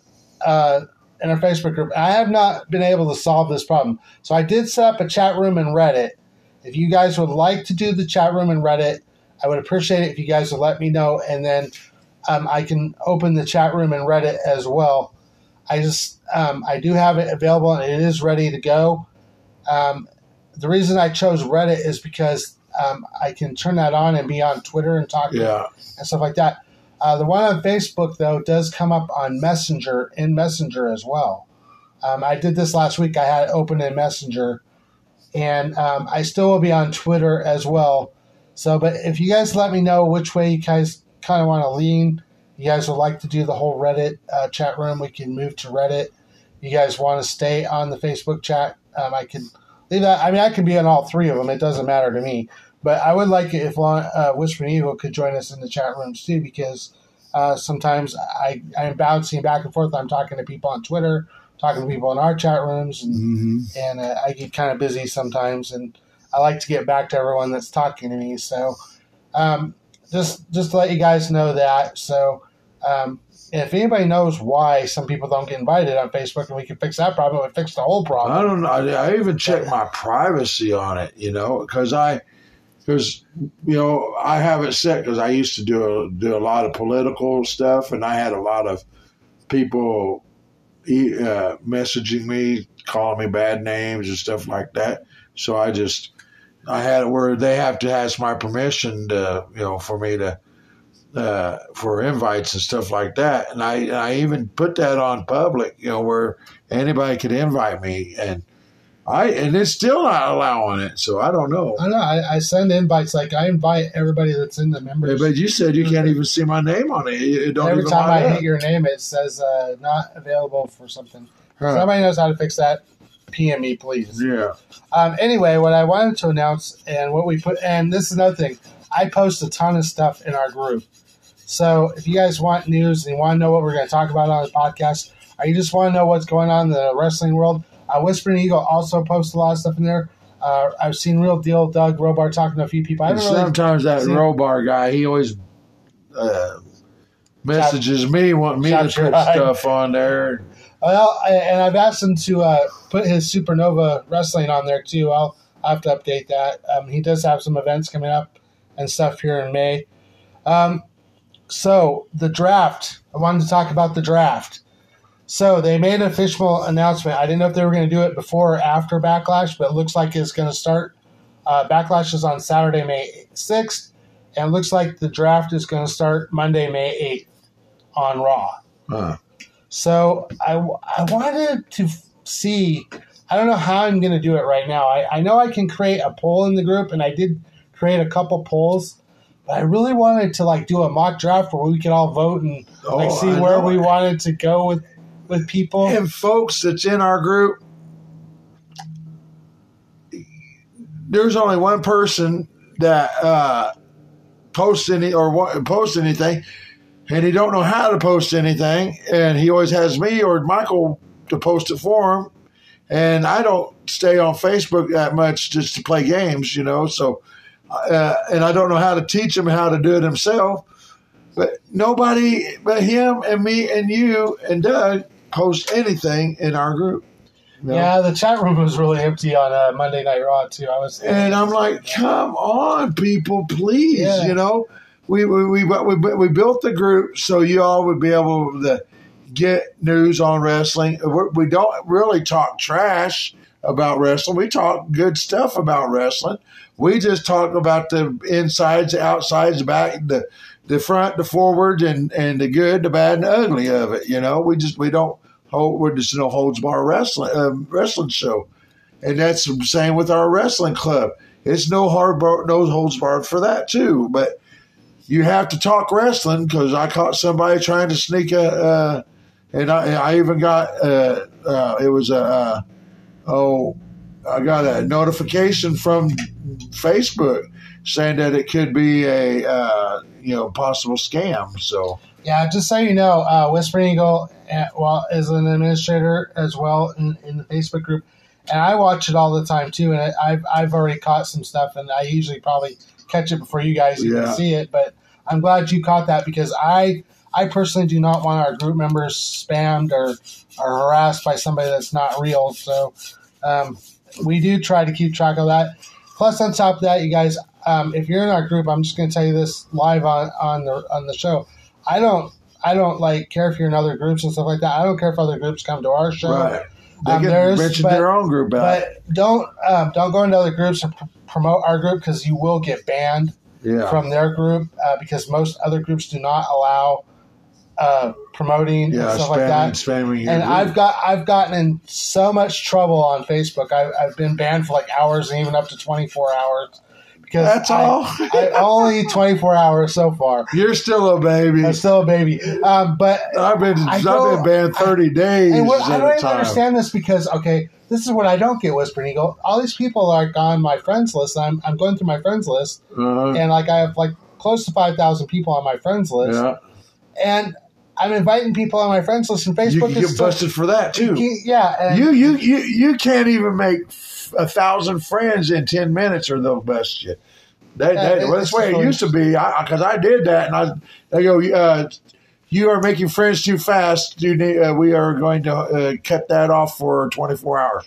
uh, in our Facebook group, I have not been able to solve this problem. So I did set up a chat room in Reddit. If you guys would like to do the chat room in Reddit, I would appreciate it if you guys would let me know, and then um, I can open the chat room in Reddit as well. I just um, I do have it available and it is ready to go. Um, the reason I chose Reddit is because um, I can turn that on and be on Twitter and talk yeah. and stuff like that. Uh, the one on Facebook though does come up on Messenger in Messenger as well. Um, I did this last week. I had it open in Messenger, and um, I still will be on Twitter as well. So, but if you guys let me know which way you guys kind of want to lean, you guys would like to do the whole Reddit uh, chat room, we can move to Reddit. You guys want to stay on the Facebook chat, um, I can leave that. I mean, I can be on all three of them. It doesn't matter to me. But I would like it if uh, Whispering Eagle could join us in the chat rooms too, because uh, sometimes I, I'm bouncing back and forth. I'm talking to people on Twitter, talking to people in our chat rooms, and, mm-hmm. and uh, I get kind of busy sometimes. And I like to get back to everyone that's talking to me. So um, just just to let you guys know that. So um, if anybody knows why some people don't get invited on Facebook and we can fix that problem, we fix the whole problem. I don't know. I, I even check my privacy on it, you know, because I, because you know, I have it set because I used to do a, do a lot of political stuff, and I had a lot of people uh, messaging me, calling me bad names and stuff like that. So I just, I had it where they have to ask my permission to, you know, for me to. Uh, for invites and stuff like that, and I and I even put that on public, you know, where anybody could invite me, and I and it's still not allowing it. So I don't know. I know. I, I send invites like I invite everybody that's in the members. But you said you can't even see my name on it. It don't Every time I hit your name, it says uh, not available for something. Huh. Somebody knows how to fix that. PM me, please. Yeah. Um, anyway, what I wanted to announce and what we put, and this is another thing, I post a ton of stuff in our group. So if you guys want news and you want to know what we're going to talk about on the podcast, or you just want to know what's going on in the wrestling world, uh, Whispering Eagle also posts a lot of stuff in there. Uh, I've seen Real Deal, Doug Robar talking to a few people. I And really sometimes that Robar guy, he always uh, messages me, wanting me to put eye. stuff on there. Well, and I've asked him to uh, put his Supernova Wrestling on there too. I'll, I'll have to update that. Um, he does have some events coming up and stuff here in May. Um, so the draft. I wanted to talk about the draft. So they made an official announcement. I didn't know if they were going to do it before or after Backlash, but it looks like it's going to start. Uh, Backlash is on Saturday, May sixth, and it looks like the draft is going to start Monday, May eighth, on Raw. Huh. So I, I wanted to see. I don't know how I'm going to do it right now. I, I know I can create a poll in the group, and I did create a couple polls. But I really wanted to like do a mock draft where we could all vote and like Oh, see where we wanted to go with with people. And folks that's in our group, there's only one person that uh, posts any or posts anything, and he don't know how to post anything, and he always has me or Michael to post it for him, and I don't stay on Facebook that much just to play games, you know. So, uh, and I don't know how to teach him how to do it himself. But nobody but him and me and you and Doug post anything in our group. you know? Yeah, the chat room was really empty on uh, Monday Night Raw too. I was And I'm like, come on, people, please. Yeah. You know, we, we, we, we, we built the group so you all would be able to get news on wrestling. We don't really talk trash about wrestling. We talk good stuff about wrestling. We just talk about the insides, the outsides, back, the the front, the forward, and and the good, the bad, and the ugly of it. You know, we just we don't hold. We're no holds bar wrestling uh, wrestling show. And that's the same with our wrestling club. It's no hard bar, no holds barred for that too. But you have to talk wrestling because I caught somebody trying to sneak a, uh, and I, I even got uh, uh, it was a uh, oh I got a notification from Facebook saying that it could be a uh, you know possible scam. So Yeah, just so you know, uh, Whispering Eagle uh, well is an administrator as well in, in the Facebook group, and I watch it all the time too. And I, I've I've already caught some stuff, and I usually probably catch it before you guys even Yeah. see it. But I'm glad you caught that because I I personally do not want our group members spammed or or harassed by somebody that's not real. So um, we do try to keep track of that. Plus, on top of that, you guys, um, if you're in our group, I'm just going to tell you this live on on the on the show. I don't I don't like care if you're in other groups and stuff like that. I don't care if other groups come to our show. right, they Um, can mention but- their own group out. But don't um, don't go into other groups and pr- promote our group because you will get banned yeah, from their group uh, because most other groups do not allow uh, promoting and stuff spamming, like that. spamming. And group. I've got I've gotten in so much trouble on Facebook. I, I've been banned for like hours and even up to 24 hours because That's I, all. I only 24 hours so far. You're still a baby. I'm still a baby, um, but I've been I I've go- been banned thirty days And what, I don't even time. understand this because okay, this is what I don't get, Whispering Eagle. All these people are on my friends list. I'm I'm going through my friends list, Uh-huh. and like I have like close to five thousand people on my friends list, Yeah, and I'm inviting people on my friends list, and You Facebook can is get still- busted for that too. Yeah, You you you you can't even make a thousand friends in ten minutes or the best shit. That, Yeah, that, it- well, that's the way it used to be. Because I, did that, and I they go, uh, you are making friends too fast. You need, uh, we are going to uh, cut that off for twenty four hours.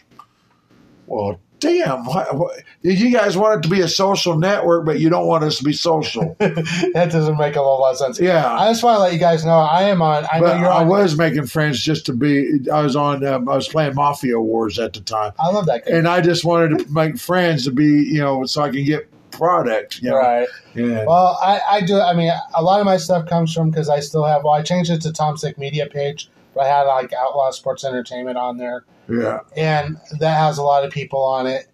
Well, damn! What, what, you guys want it to be a social network, but you don't want us to be social. that doesn't make a whole lot of sense. Yeah. I just want to let you guys know I am on. I know you're I on. was making friends just to be. I was on. Um, I was playing Mafia Wars at the time. I love that game. and I just wanted to make friends to be, you know, so I can get product. You know? Right. Yeah. Well, I, I do. I mean, a lot of my stuff comes from because I still have. Well, I changed it to Tomsik Media page, but I had like Outlaw Sports Entertainment on there, yeah. and that has a lot of people on it.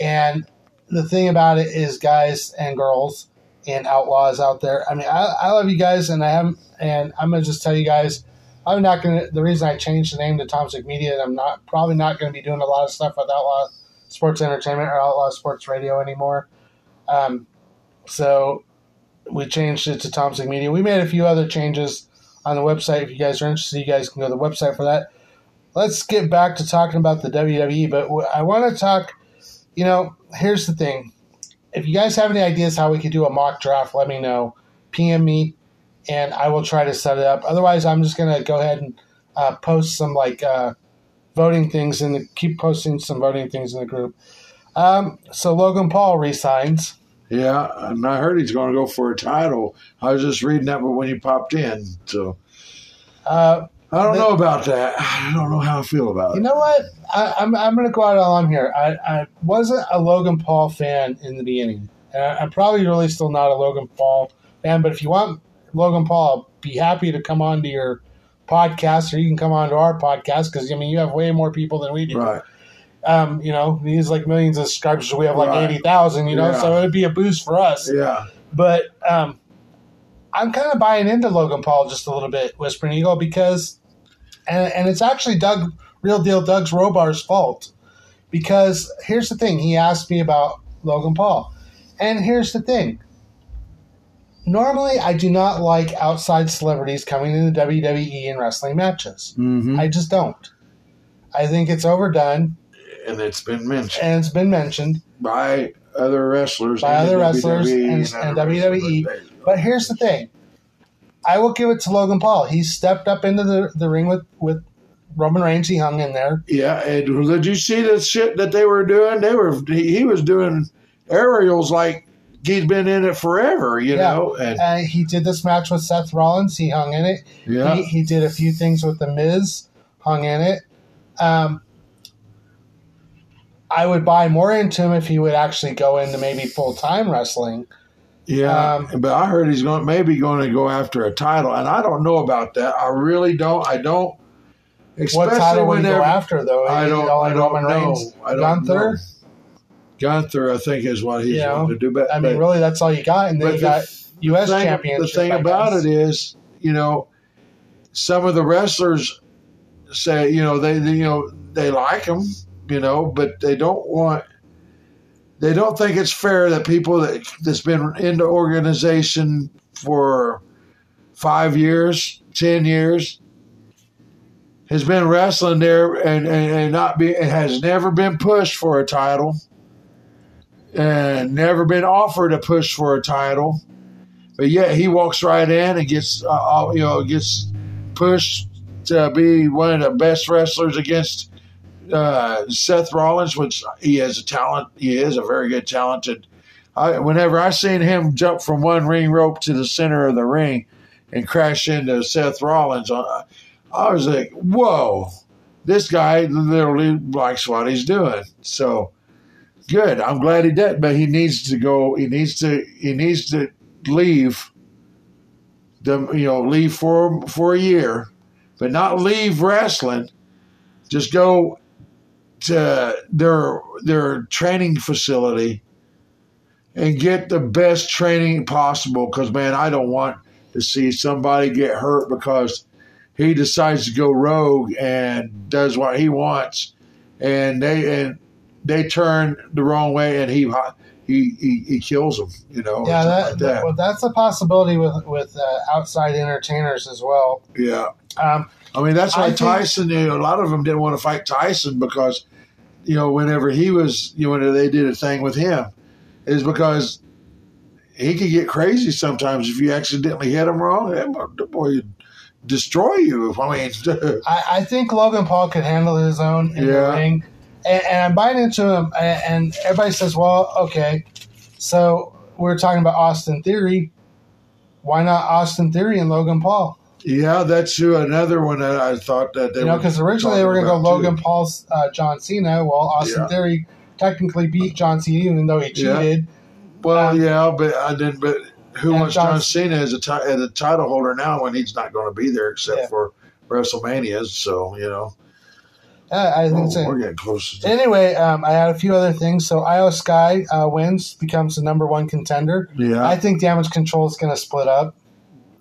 And the thing about it is, guys and girls and outlaws out there. I mean, I, I love you guys, and I am, and I'm gonna just tell you guys, I'm not gonna. The reason I changed the name to Tomsik Media, and I'm not probably not gonna be doing a lot of stuff with Outlaw Sports Entertainment or Outlaw Sports Radio anymore. Um, so we changed it to Tomsik Media. We made a few other changes on the website. If you guys are interested, you guys can go to the website for that. Let's get back to talking about the WWE, but I want to talk. You know, here's the thing. If you guys have any ideas how we could do a mock draft, let me know. PM me, and I will try to set it up. Otherwise, I'm just gonna go ahead and uh, post some like uh, voting things and keep posting some voting things in the group. Um, so Logan Paul resigns. Yeah. And I heard he's going to go for a title. I was just reading that but when you popped in. So Uh, I don't The- know about that. I don't know how I feel about You it. You know what? I, I'm I'm going to go out on here. I, I wasn't a Logan Paul fan in the beginning, I, I'm probably really still not a Logan Paul fan. But if you want Logan Paul, I'll be happy to come on to your podcast, or you can come on to our podcast because I mean you have way more people than we do. Right. Um, you know, he's like millions of subscribers. We have like Right. eighty thousand. You know, Yeah. so it'd be a boost for us. Yeah. But um, I'm kind of buying into Logan Paul just a little bit, Whispering Eagle, because, and, and it's actually Doug, real deal Doug's Robar's fault. Because here's the thing he asked me about Logan Paul. And here's the thing. Normally, I do not like outside celebrities coming into WWE and wrestling matches. Mm-hmm. I just don't. I think it's overdone, And it's been mentioned and it's been mentioned. by other wrestlers. By other wrestlers WWE and- and other WWE. wrestlers. But here's the thing. I will give it to Logan Paul. He stepped up into the, the ring with, with Roman Reigns. He hung in there. Yeah, and did you see the shit that they were doing? They were he, he was doing aerials like he's been in it forever, you Yeah. know. And Uh, he did this match with Seth Rollins. He hung in it. yeah, He, he did a few things with The Miz. Hung in it. Um, I would buy more into him if he would actually go into maybe full time wrestling. yeah. um, but I heard he's going maybe going to go after a title, and I don't know about that. I really don't. I don't. what title would he go after, though? I don't. I don't Roman know. Reigns, I don't Gunther. know. Gunther, I think, is what he's You know, going to do. But I mean, but- really, that's all you got. And then you the got U.S. thing- championship. The thing about it is, you know, some of the wrestlers say, you know, they, they you know they like him, you know, but they don't want. They don't think it's fair that people that that's been in the organization for five years, ten years, has been wrestling there and, and, and not be and has never been pushed for a title and never been offered a push for a title but yet he walks right in and gets uh, uh, you know gets pushed to be one of the best wrestlers against uh, Seth Rollins, which he has a talent. He is a very good talented. I, whenever I seen him jump from one ring rope to the center of the ring and crash into Seth Rollins, I, I was like, "Whoa, this guy literally likes what he's doing." So good. I'm glad he did, but he needs to go. He needs to. He needs to leave the you know leave for for a year, but not leave wrestling. Just go to their their training facility and get the best training possible. Because man, I don't want to see somebody get hurt because he decides to go rogue and does what he wants, and they and they turn the wrong way and he he he, he kills them. You know. Yeah, that, like that. well, that's a possibility with with uh, outside entertainers as well. yeah. Um, I mean, that's why Tyson. You know, a lot of them didn't want to fight Tyson because, you know, whenever he was, you know, they did a thing with him, is because he could get crazy sometimes if you accidentally hit him wrong. The boy would destroy you. I mean, I, I think Logan Paul could handle his own in Yeah. the ring, and, and I'm buying into him. And, and everybody says, "Well, okay." So we're talking about Austin Theory. Why not Austin Theory and Logan Paul? Yeah, that's who another one that I thought that they you know, because originally they were going to go Logan too. Paul's uh, John Cena. Well, Austin Yeah. Theory technically beat John Cena, even though he Yeah. cheated. Well, um, yeah, but I didn't. But who wants John- John Cena as a, as a title holder now when he's not going to be there except Yeah. for WrestleManias? So you know, Uh, I think oh, a- we're getting close. To, Anyway, um, I had a few other things. So Iyo Sky uh, wins, becomes the number one contender. yeah, I think Damage Control is going to split up.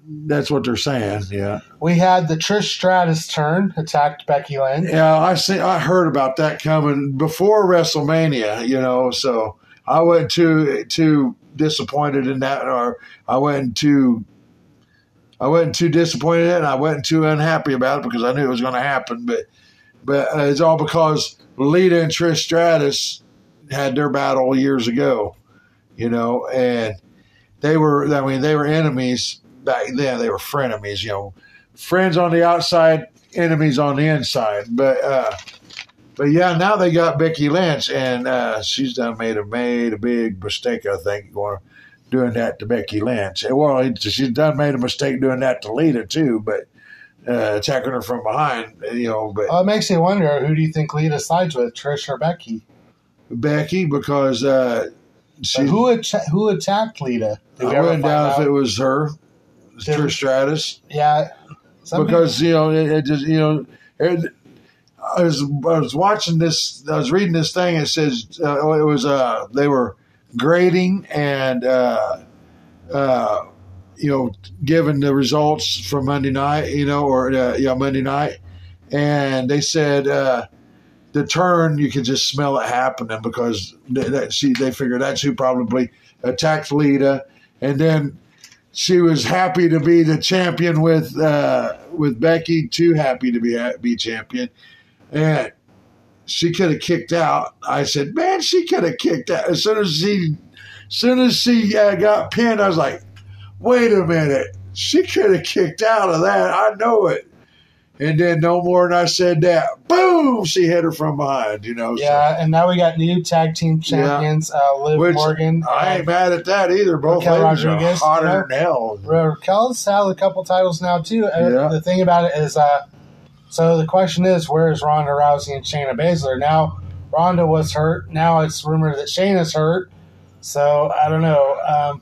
That's what they're saying. Yeah, We had the Trish Stratus turn, attacked Becky Lynch. yeah. I see. I heard about that coming before WrestleMania. You know, so I wasn't too too disappointed in that, or I wasn't too. I wasn't too disappointed in and I wasn't too unhappy about it because I knew it was going to happen. But, but uh, it's all because Lita and Trish Stratus had their battle years ago, you know, and they were. I mean, they were enemies back then. They were frenemies, you know, friends on the outside, enemies on the inside. But, uh, but yeah, now they got Becky Lynch, and uh, she's done made a made a big mistake. I think going doing that to Becky Lynch. Well, she's done made a mistake doing that to Lita too, but uh, attacking her from behind, you know. But Well, it makes you wonder who do you think Lita sides with, Trish or Becky? Becky, because uh, she, who who attacked Lita? I find down if it was her, Trish Stratus. yeah, some because you know it, it just you know it, I was I was watching this I was reading this thing it says uh, it was uh they were grading and uh uh you know giving the results from Monday night you know or uh, yeah Monday night. And they said uh the turn you could just smell it happening because they, that, she they figured that's who probably attacked Lita. And then she was happy to be the champion with uh, with Becky. Too happy to be be champion, and she could have kicked out. I said, "Man, she could have kicked out." As soon as she, as soon as she uh, got pinned, I was like, "Wait a minute, she could have kicked out of that. I know it." And then no more than I said that, boom, she hit her from behind. You know, so- yeah, and now we got new tag team champions, uh, Liv Which Morgan. I ain't mad at that either. Both Raquel ladies are Rodriguez, hotter you know? than hell. Raquel's held a couple titles now too. Uh, Yeah. The thing about it is, uh, so the question is, where is Ronda Rousey and Shayna Baszler now? Ronda was hurt. Now it's rumored that Shayna's hurt. So I don't know. Um,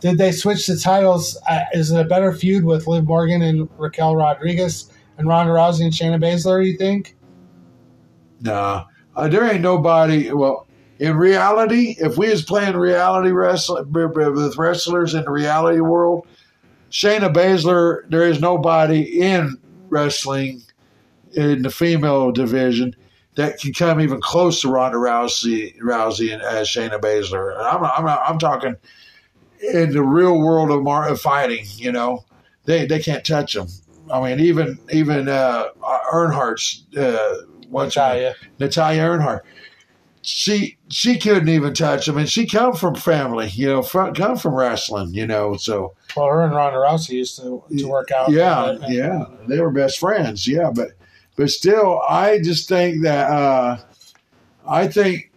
did they switch the titles? Uh, is it a better feud with Liv Morgan and Raquel Rodriguez and Ronda Rousey and Shayna Baszler? You think? Nah, uh, there ain't nobody. Well, in reality, if we was playing reality wrestling with wrestlers in the reality world, Shayna Baszler, there is nobody in wrestling in the female division that can come even close to Ronda Rousey, Rousey and as Shayna Baszler. And I'm, I'm, I'm talking in the real world of, mar- of fighting. You know, they they can't touch them. I mean, even even uh, Neidhart's uh, what's her? Natalya. Natalya Neidhart. She she couldn't even touch him, and she come from family, you know, from, come from wrestling, you know. So Well, her and Ronda Rousey used to, to work out. yeah, Uh, yeah, they were best friends, yeah. But but still, I just think that uh, I think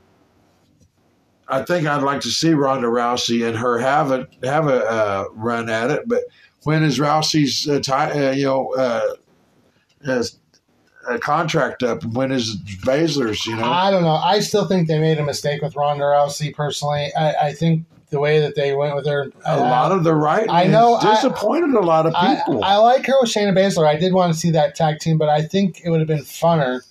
I think I'd like to see Ronda Rousey and her have a have a uh, run at it. But when is Rousey's uh, ti uh, you know uh, has a contract up? And when is Baszler's? You know. I don't know. I still think they made a mistake with Ronda Rousey. Personally, I, I think the way that they went with her, a lot of the right I know, disappointed a lot of I, people. I like her with Shayna Baszler. I did want to see that tag team, but I think it would have been funner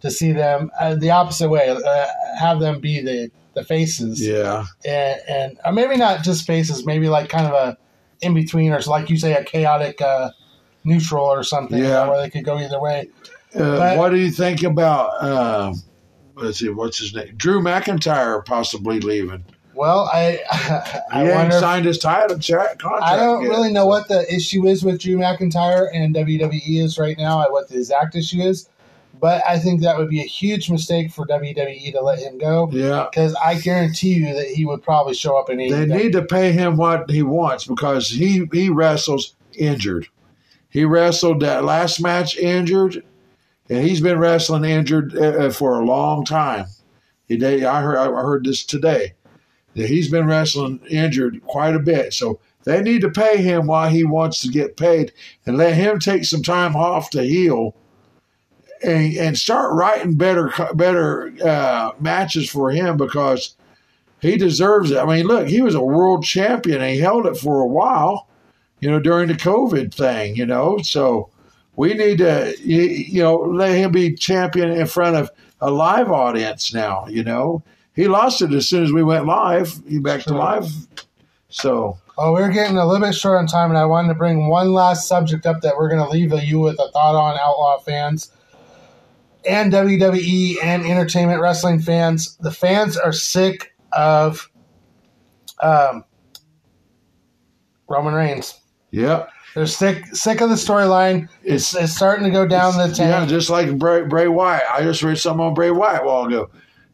to see them uh, the opposite way, uh, have them be the the faces, yeah, and, and or maybe not just faces, maybe like kind of a in between, or like you say, a chaotic uh, neutral or something, Yeah. where they could go either way. uh, But- what do you think about uh, let's see, what's his name? Drew McIntyre possibly leaving. Well, I He I ain't wonder. signed his title contract. I don't yet, really know so- what the issue is with Drew McIntyre and WWE is right now. What the exact issue is, but I think that would be a huge mistake for WWE to let him go Yeah, because I guarantee you that he would probably show up in they need to pay him what he wants because he he wrestles injured. He wrestled that last match injured, and he's been wrestling injured uh, uh, for a long time. He, they, I heard I heard this today that he's been wrestling injured quite a bit. So they need to pay him while he wants to get paid, and let him take some time off to heal, and and start writing better better uh, matches for him because he deserves it. I mean, look, he was a world champion and he held it for a while, you know, during the COVID thing, you know. So we need to, you, know, let him be champion in front of a live audience now, you know. He lost it as soon as we went live, he back to Sure. live. So, Well, we're getting a little bit short on time, and I wanted to bring one last subject up that we're going to leave you with a thought on, Outlaw fans and WWE and entertainment wrestling fans. The fans are sick of um, Roman Reigns. yeah. They're sick sick of the storyline. It's, it's starting to go down the Yeah, just like Bray, Bray Wyatt. I just read something on Bray Wyatt a while ago.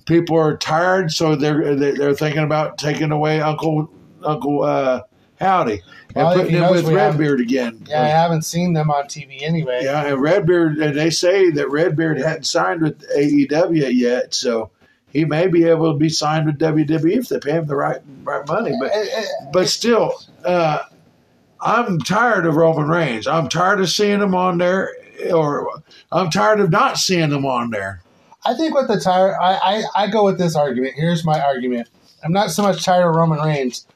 People are tired, so they're they're they're thinking about taking away Uncle Uncle uh, Howdy Well, putting him with Redbeard again. yeah, I haven't seen them on TV anyway. Yeah, and Redbeard, and they say that Redbeard hadn't signed with AEW yet, so he may be able to be signed with WWE if they pay him the right right money. But Eh, eh, but still, uh, I'm tired of Roman Reigns. I'm tired of seeing him on there, or I'm tired of not seeing him on there. I think with the tire, I, I, I go with this argument. Here's my argument. I'm not so much tired of Roman Reigns.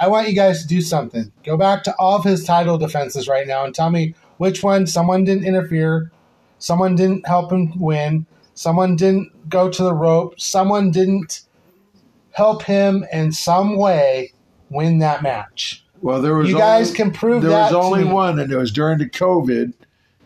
I want you guys to do something. Go back to all of his title defenses right now and tell me which one someone didn't interfere, someone didn't help him win, someone didn't go to the rope, someone didn't help him in some way win that match. Well, there was You only, guys can prove there was only one, and it was during the COVID.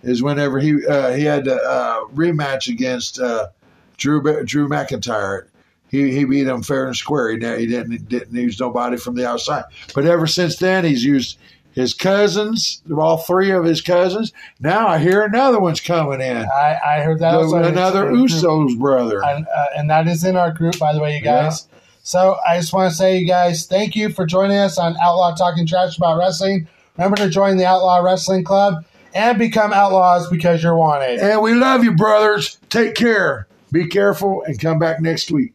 Is whenever he uh, he had a uh, rematch against uh, Drew Drew McIntyre. He he beat him fair and square. He, didn't- he didn't didn't use nobody from the outside. But ever since then, he's used his cousins, all three of his cousins. Now I hear another one's coming in. I, I heard that also. another Usos brother. and, uh, and that is in our group, by the way, you guys. So I just want to say, you guys, thank you for joining us on Outlaw Talking Trash About Wrestling. Remember to join the Outlaw Wrestling Club and become outlaws because you're wanted. And we love you, brothers. Take care. Be careful and come back next week.